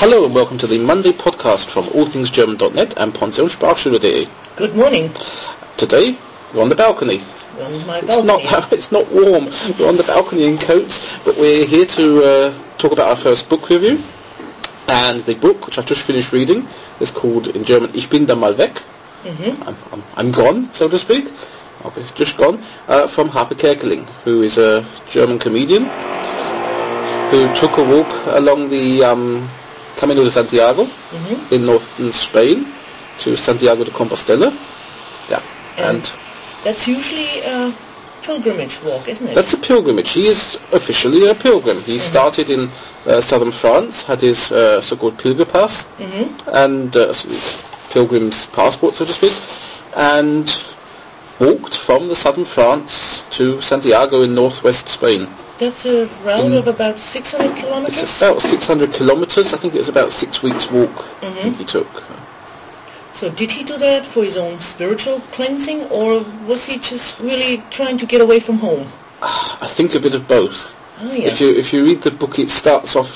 Hello and welcome to the Monday podcast from allthingsgerman.net and pensionssprachschule.de. Good morning. Today, we're on the balcony. On my It's balcony. not, it's not warm. We're on the balcony in coats, but we're here to uh, talk about our first book review. And the book, which I've just finished reading, is called in German Ich bin da mal weg. Mhm. I'm, I'm, I'm gone, so to speak. I'll be just gone. Uh, from Hape Kerkeling, who is a German comedian who took a walk along the um, Camino de Santiago Mhm. in northern Spain to Santiago de Compostela. Yeah, And and That's usually a pilgrimage walk, isn't it? That's a pilgrimage. He is officially a pilgrim. He started in uh, southern France, had his uh, so-called Pilgerpass Mhm. and uh, pilgrim's passport, so to speak, and walked from the southern France to Santiago in northwest Spain. That's a round In- of about 600 kilometers? It's about 600 kilometers. I think it was about six weeks walk Mhm. he took. So did he do that for his own spiritual cleansing, or was he just really trying to get away from home? I think a bit of both. Oh yeah. If you if you read the book, it starts off.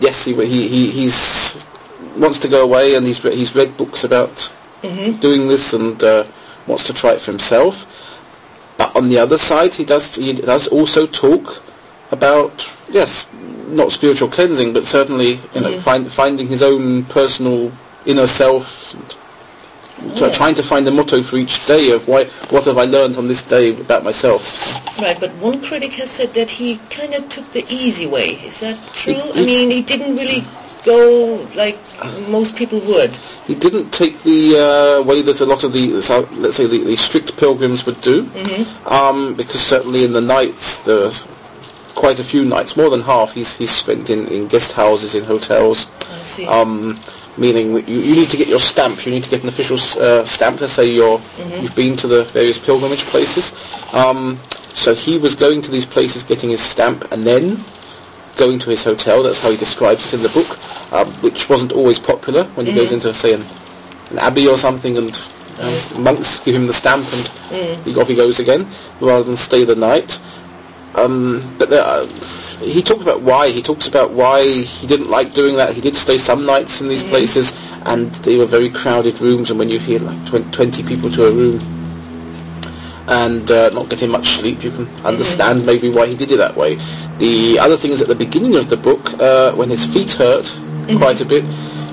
Yes, he he, he he's wants to go away, and he's re- he's read books about Mhm. doing this, and uh, wants to try it for himself. On the other side, he does he does also talk about yes, not spiritual cleansing, but certainly you know find, finding his own personal inner self. And, Yeah. Trying to find a motto for each day of why, what have I learned on this day about myself. Right, but one critic has said that he kind of took the easy way. Is that true? He- I mean, he didn't really go like most people would. He didn't take the uh, way that a lot of the, let's say, the, the strict pilgrims would do, Mhm. um, because certainly in the nights, there's quite a few nights, more than half, he's, he's spent in, in guest houses, in hotels, I see. um, meaning that you, you need to get your stamp, you need to get an official uh, stamp to say you're, you've been to the various pilgrimage places. Um, so he was going to these places, getting his stamp, and then going to his hotel. That's how he describes it in the book, um, which wasn't always popular when he goes into, say, an, an abbey or something, and know, monks give him the stamp, and he, off he goes again, rather than stay the night. Um, but there, uh, he talked about why. He talks about why he didn't like doing that. He did stay some nights in these places, and they were very crowded rooms. And when you hear like twen- 20 people to a room, and uh, not getting much sleep, you can understand maybe why he did it that way. The other thing is at the beginning of the book, uh, when his feet hurt quite a bit,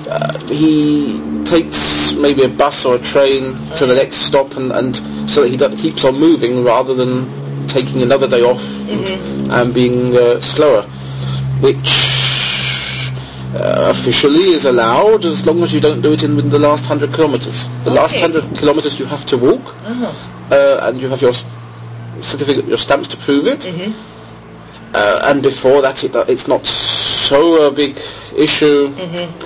uh, he takes maybe a bus or a train to the next stop, and, and so that he keeps on moving rather than taking another day off and, and being uh, slower, which uh, officially is allowed as long as you don't do it in the last 100 kilometers. The last 100 kilometers you have to walk, Uh-huh. Uh, and you have your certificate, your stamps to prove it. Mhm. Uh, and before that, it, it's not so a big issue.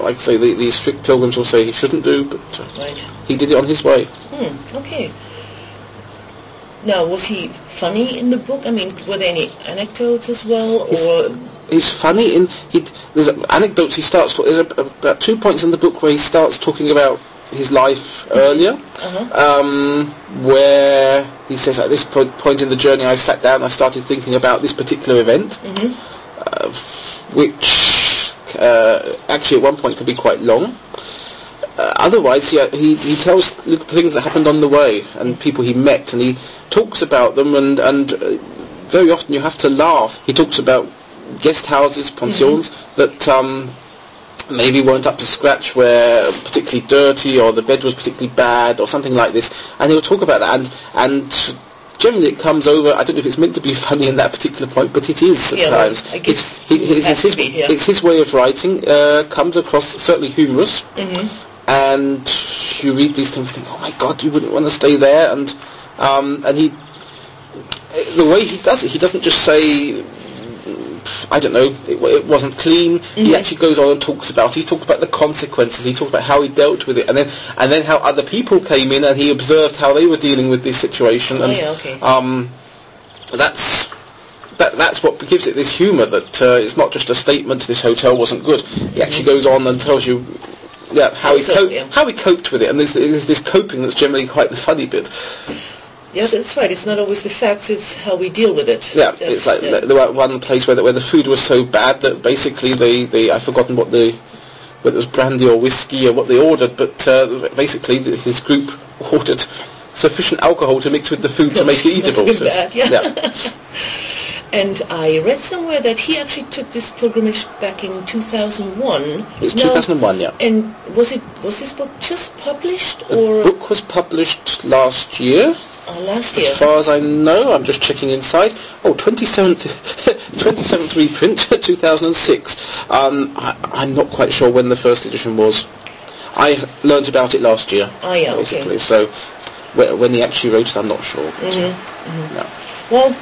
Like say, the, the strict pilgrims will say he shouldn't do, but uh, Right. he did it on his way. Hmm, okay. Now, was he funny in the book? I mean, were there any anecdotes as well, or He's funny in he. There's anecdotes. He starts. There's about two points in the book where he starts talking about his life earlier, Uh-huh. um, where he says at this po- point in the journey, I sat down, I started thinking about this particular event, Mhm. uh, which uh, actually at one point could be quite long. Uh, otherwise, he, he he tells things that happened on the way and people he met, and he talks about them, and and uh, very often you have to laugh. He talks about guest houses, pensions that um, maybe weren't up to scratch, were particularly dirty, or the bed was particularly bad, or something like this, and he'll talk about that, and and. Generally, it comes over. I don't know if it's meant to be funny in that particular point, but it is at Yeah, times. It's, he, it it's, has his, be, yeah. it's his way of writing. Uh, comes across certainly humorous, Mhm. and you read these things, and think, oh my god, you wouldn't want to stay there, and um, and he, the way he does it, he doesn't just say, I don't know, it, it wasn't clean. He Mhm. actually goes on and talks about. He talks about the consequences. He talks about how he dealt with it, and then and then how other people came in and he observed how they were dealing with this situation. Oh, and yeah, okay. um, that's. That, that's what gives it this humour that uh, it's not just a statement this hotel wasn't good. He actually goes on and tells you yeah, how he, yeah. how he coped with it, and there's, there's this coping that's generally quite the funny bit. Yeah, that's right. It's not always the facts; it's how we deal with it. Yeah, That's- it's like yeah. there was one place where the, where the food was so bad that basically they, they I've forgotten what the whether it was brandy or whiskey or what they ordered, but uh, basically his group ordered sufficient alcohol to mix with the food to make it Must eatable. been bad, yeah. And I read somewhere that he actually took this pilgrimage back in 2001. It's Now- 2001, yeah. And was it was this book just published The or book was published last year. Uh, last year? As far as I know, I'm just checking inside. Oh, 27th, 27th reprint, 2006. Um, I, I'm not quite sure when the first edition was. I learned about it last year, Ah, yeah, okay. basically. So wh- when he actually wrote it, I'm not sure. But, Mm-hmm. no. Well,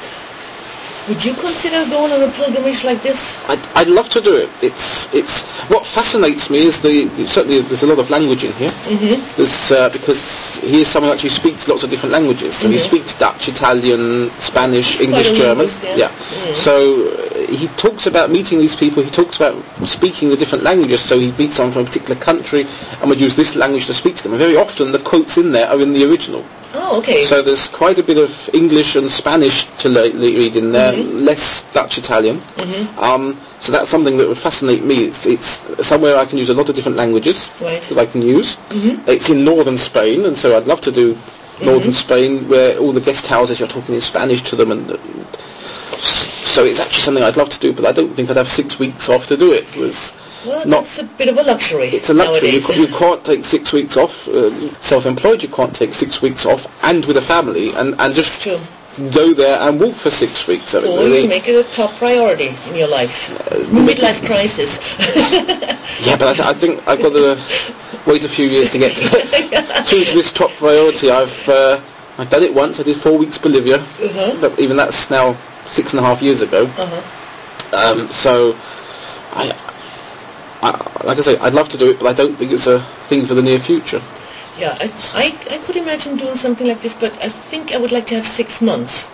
would you consider going on a pilgrimage like this? I'd, I'd love to do it. It's it's what fascinates me is the certainly there's a lot of language in here. Mm-hmm. There's uh, because he is someone who actually speaks lots of different languages. So he speaks Dutch, Italian, Spanish, English, German. linguist, yeah. Mm. So he talks about meeting these people. He talks about speaking the different languages. So he meets someone from a particular country and would use this language to speak to them. And very often the quotes in there are in the original. Oh, okay. So there's quite a bit of English and Spanish to le- le- read in there, Mm-hmm. less Dutch Italian. Mhm. Um, so that's something that would fascinate me. It's, it's somewhere I can use a lot of different languages Right. that I can use. Mm-hmm. It's in northern Spain, and so I'd love to do northern Spain, where all the guest houses you're talking in Spanish to them, and, and so it's actually something I'd love to do. But I don't think I'd have six weeks off to do it. It was well, not that's a bit of a luxury. it's a luxury. You, you can't take six weeks off. Uh, self-employed, you can't take six weeks off, and with a family, and, and just go there and walk for six weeks. I mean, Or they- you make it a top priority in your life. Midlife crisis. yeah, but I, th- I think I've got to wait a few years to get through to this top priority. I've uh, I've done it once. I did four weeks Bolivia, Uh-huh. but even that's now six and a half years ago. uh-huh. Um, so, I, I, like I say, I'd love to do it, but I don't think it's a thing for the near future. Yeah, I, I, I could imagine doing something like this, but I think I would like to have six months.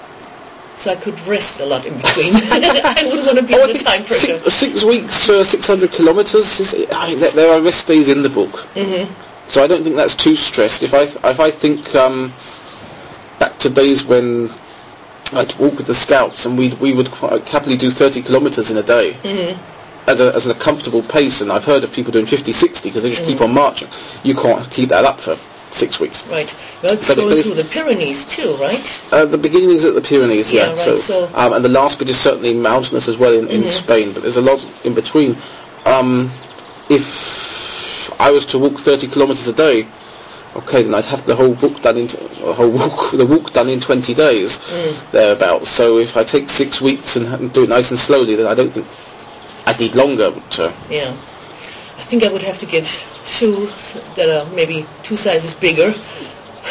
So I could rest a lot in between. I wouldn't want to be Oh, under time pressure. Six, six weeks for 600 kilometres. Is, I mean, there- there are rest days in the book, Mm-hmm. so I don't think that's too stressed. If I if I think um, back to days when I'd walk with the scouts and we we would quite happily do 30 kilometres in a day. Mm-hmm. As a, as a comfortable pace, and I've heard of people doing 50, 60 because they just Mm-hmm. keep on marching. You can't keep that up for six weeks. Right. Well, it's So the- going but through the Pyrenees too, right? Uh, the beginning is at the Pyrenees, Yeah, yeah. right, so, so- um, and the last bit is certainly mountainous as well in, in Mhm. Spain, but there's a lot in between. Um, if I was to walk 30 kilometres a day, okay, then I'd have the whole book done in the whole walk the walk done in 20 days Mm. thereabouts. So if I take six weeks and, and do it nice and slowly, then I don't think I'd need longer. But, uh, Yeah. I think I would have to get shoes that are maybe two sizes bigger,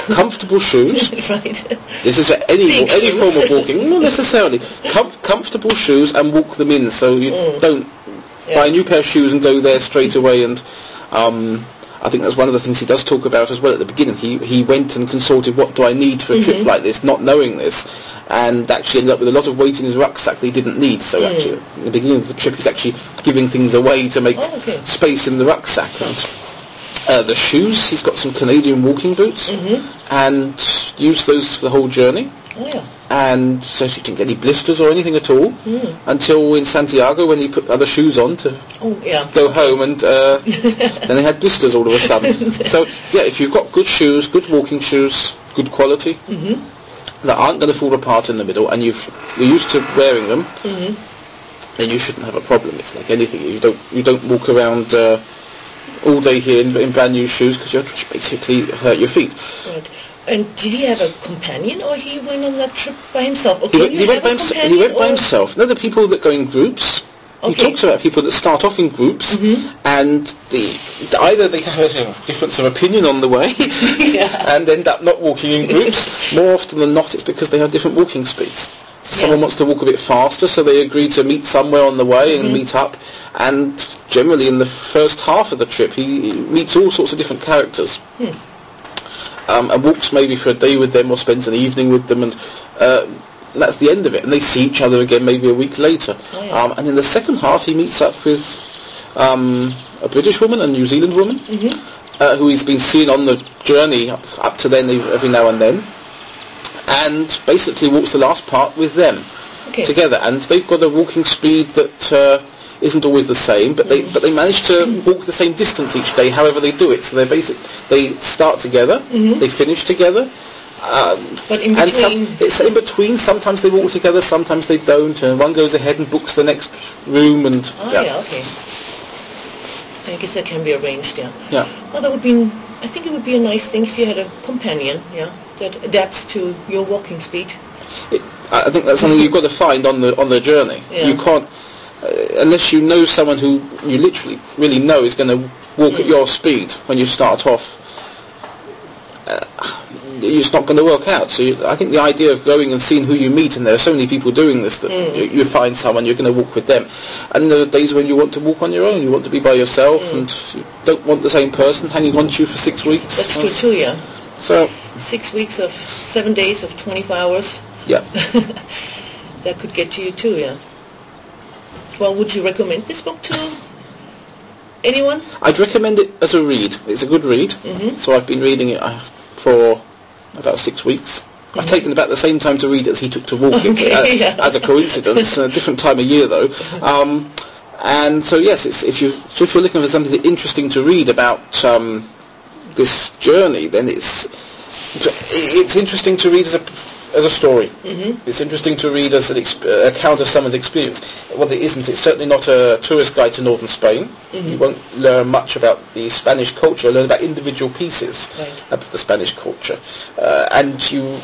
comfortable shoes. right? This is any Big any shoes. form of walking, not necessarily. Com- comfortable shoes and walk them in, so you Mm. don't Yeah. buy a new pair of shoes and go there straight away. And um, I think that's one of the things he does talk about as well at the beginning. He he went and consulted what do I need for a trip Mm-hmm. like this, not knowing this, and actually ended up with a lot of weight in his rucksack that he didn't need. So Mm. actually, at the beginning of the trip, he's actually giving things away to make Oh, okay. space in the rucksack. And, uh, the shoes, he's got some Canadian walking boots, Mm-hmm. and used those for the whole journey Oh yeah. And so she didn't get any blisters or anything at all Mm. until in Santiago when he put other shoes on to Oh yeah. go home and uh, then they had blisters all of a sudden. so yeah, if you've got good shoes, good walking shoes, good quality Mhm. that aren't going to fall apart in the middle, and you've you're used to wearing them, Mhm. then you shouldn't have a problem. It's like anything. You don't you don't walk around. Uh, all day here in, in brand new shoes because you basically hurt your feet. Right. And did he have a companion, or he went on that trip by himself? Or He went, he went by himself. He went by himself. No, the people that go in groups. He talks about people that start off in groups, Mhm. and the either they have a difference of opinion on the way, Yeah. and end up not walking in groups. More often than not, it's because they have different walking speeds. Someone Yeah. wants to walk a bit faster, so they agree to meet somewhere on the way and Mhm. meet up. And generally, in the first half of the trip, he, he meets all sorts of different characters Hmm. Um, and walks maybe for a day with them or spends an evening with them and uh, that's the end of it and they see each other again maybe a week later Oh, yeah. um, and in the second half he meets up with um, a British woman a New Zealand woman Mhm. uh, who he's been seeing on the journey up, up to then every now and then and basically walks the last part with them Okay. together. And they've got a walking speed that uh, isn't always the same, but they but they manage to walk the same distance each day. However they do it, so they're basic. They start together, they finish together. Um, But in and some, between- it's in between. Sometimes they walk together, sometimes they don't. And one goes ahead and books the next room, and Oh, yeah. okay. I guess that can be arranged, yeah. yeah. Well, that would be, I think it would be a nice thing if you had a companion, yeah, that adapts to your walking speed. It, I think that's something you've got to find on the on the journey. Yeah. You can't unless you know someone who you literally really know is going to walk at Mm. your speed when you start off. Uh, it's not going to work out. So you, I think the idea of going and seeing who you meet, and there are so many people doing this, that Mm. you, you find someone you're going to walk with them. And there are days when you want to walk on your own, you want to be by yourself, and you don't want the same person hanging on to you for six weeks. Mm. That's true too, yeah. So Six weeks of seven days of 24 hours, yeah, that could get to you too, yeah. Well, would you recommend this book to anyone? I'd recommend it as a read. It's a good read. Mhm. So I've been reading it uh, for about six weeks. I've taken about the same time to read it as he took to walk it, Okay, uh, yeah. as a coincidence. a different time of year though. Um, and so yes, it's, if you so if you're looking for something interesting to read about um, this journey, then it's it's interesting to read as a as a story. Mm-hmm. It's interesting to read as an exp- uh, account of someone's experience. Well, it isn't, it's certainly not a tourist guide to northern Spain. Mm-hmm. You won't learn much about the Spanish culture. Learn about individual pieces Right. of the Spanish culture, uh, and you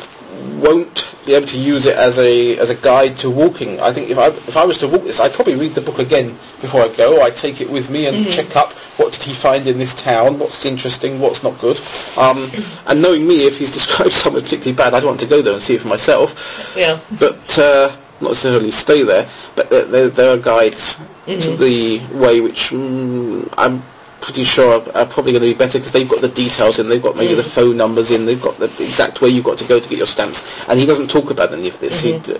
won't be able to use it as a as a guide to walking. I think if I if I was to walk this, I'd probably read the book again before I go. I'd take it with me and Mm-hmm. check up what did he find in this town, what's interesting, what's not good. Um, and knowing me, if he's described somewhere particularly bad, I'd want to go there and see it for myself Yeah. but uh, not necessarily stay there. But there, there, there are guides to the way which mm, I'm pretty sure are, are probably going to be better because they've got the details in, they've got maybe the phone numbers in, they've got the exact way you've got to go to get your stamps. And he doesn't talk about any of this. He uh,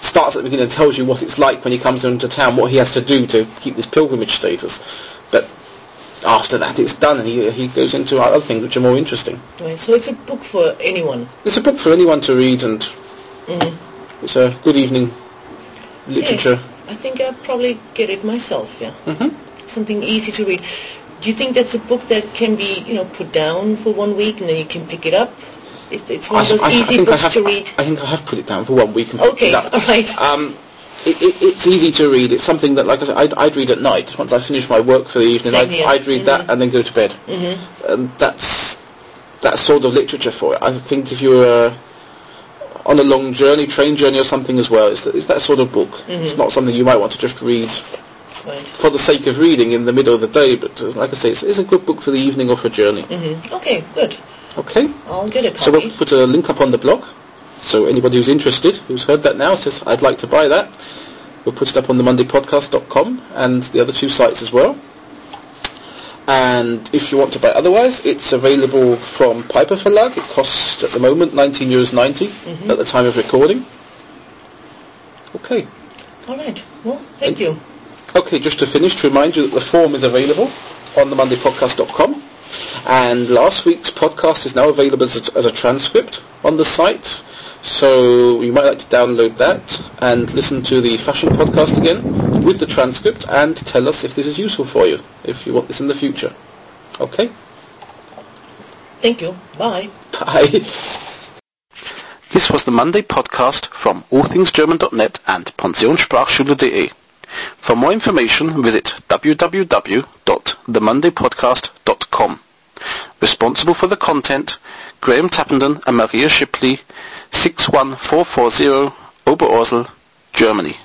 starts at the beginning and tells you what it's like when he comes into town, what he has to do to keep this pilgrimage status. But after that, it's done, and he, he goes into other things which are more interesting. Right. So it's a book for anyone. It's a book for anyone to read, and it's a good evening literature. I think I'll probably get it myself, yeah. Mhm. Something easy to read. Do you think that's a book that can be, you know, put down for one week and then you can pick it up? It, it's one of those easy think I books have, to read. I think I have put it down for one week and picked Okay, it up. all right. Um, it, it, it's easy to read. It's something that, like I said, I'd, I'd read at night. Once I finish my work for the evening, I'd. I'd read that Mhm. and then go to bed. hmm And that's that sort of literature for it. I think if you're uh, on a long journey, train journey or something as well, it's, it's that sort of book. It's Mhm. not something you might want to just read Right. for the sake of reading in the middle of the day. But uh, like I say, it's, it's a good book for the evening or for a journey. hmm Okay, good. Okay. I'll get it. So we'll put a link up on the blog. So anybody who's interested, who's heard that now, says, I'd like to buy that, we'll put it up on the mondaypodcast.com and the other two sites as well. And if you want to buy otherwise, it's available from Piper Verlag. It costs at the moment 19 euros 90 Mhm. at the time of recording. Okay. All right. Well, thank you. Okay, just to finish, to remind you that the form is available on the mondaypodcast.com. And last week's podcast is now available as a, as a transcript on the site. So you might like to download that and listen to the fashion podcast again with the transcript and tell us if this is useful for you, if you want this in the future. Okay? Thank you. Bye. Bye. This was the Monday podcast from allthingsgerman.net and pensionssprachschule.de. For more information, visit www.themondaypodcast.com. Responsible for the content, Graham Tappenden and Maria Shipley, 61440 Oberursel, Germany.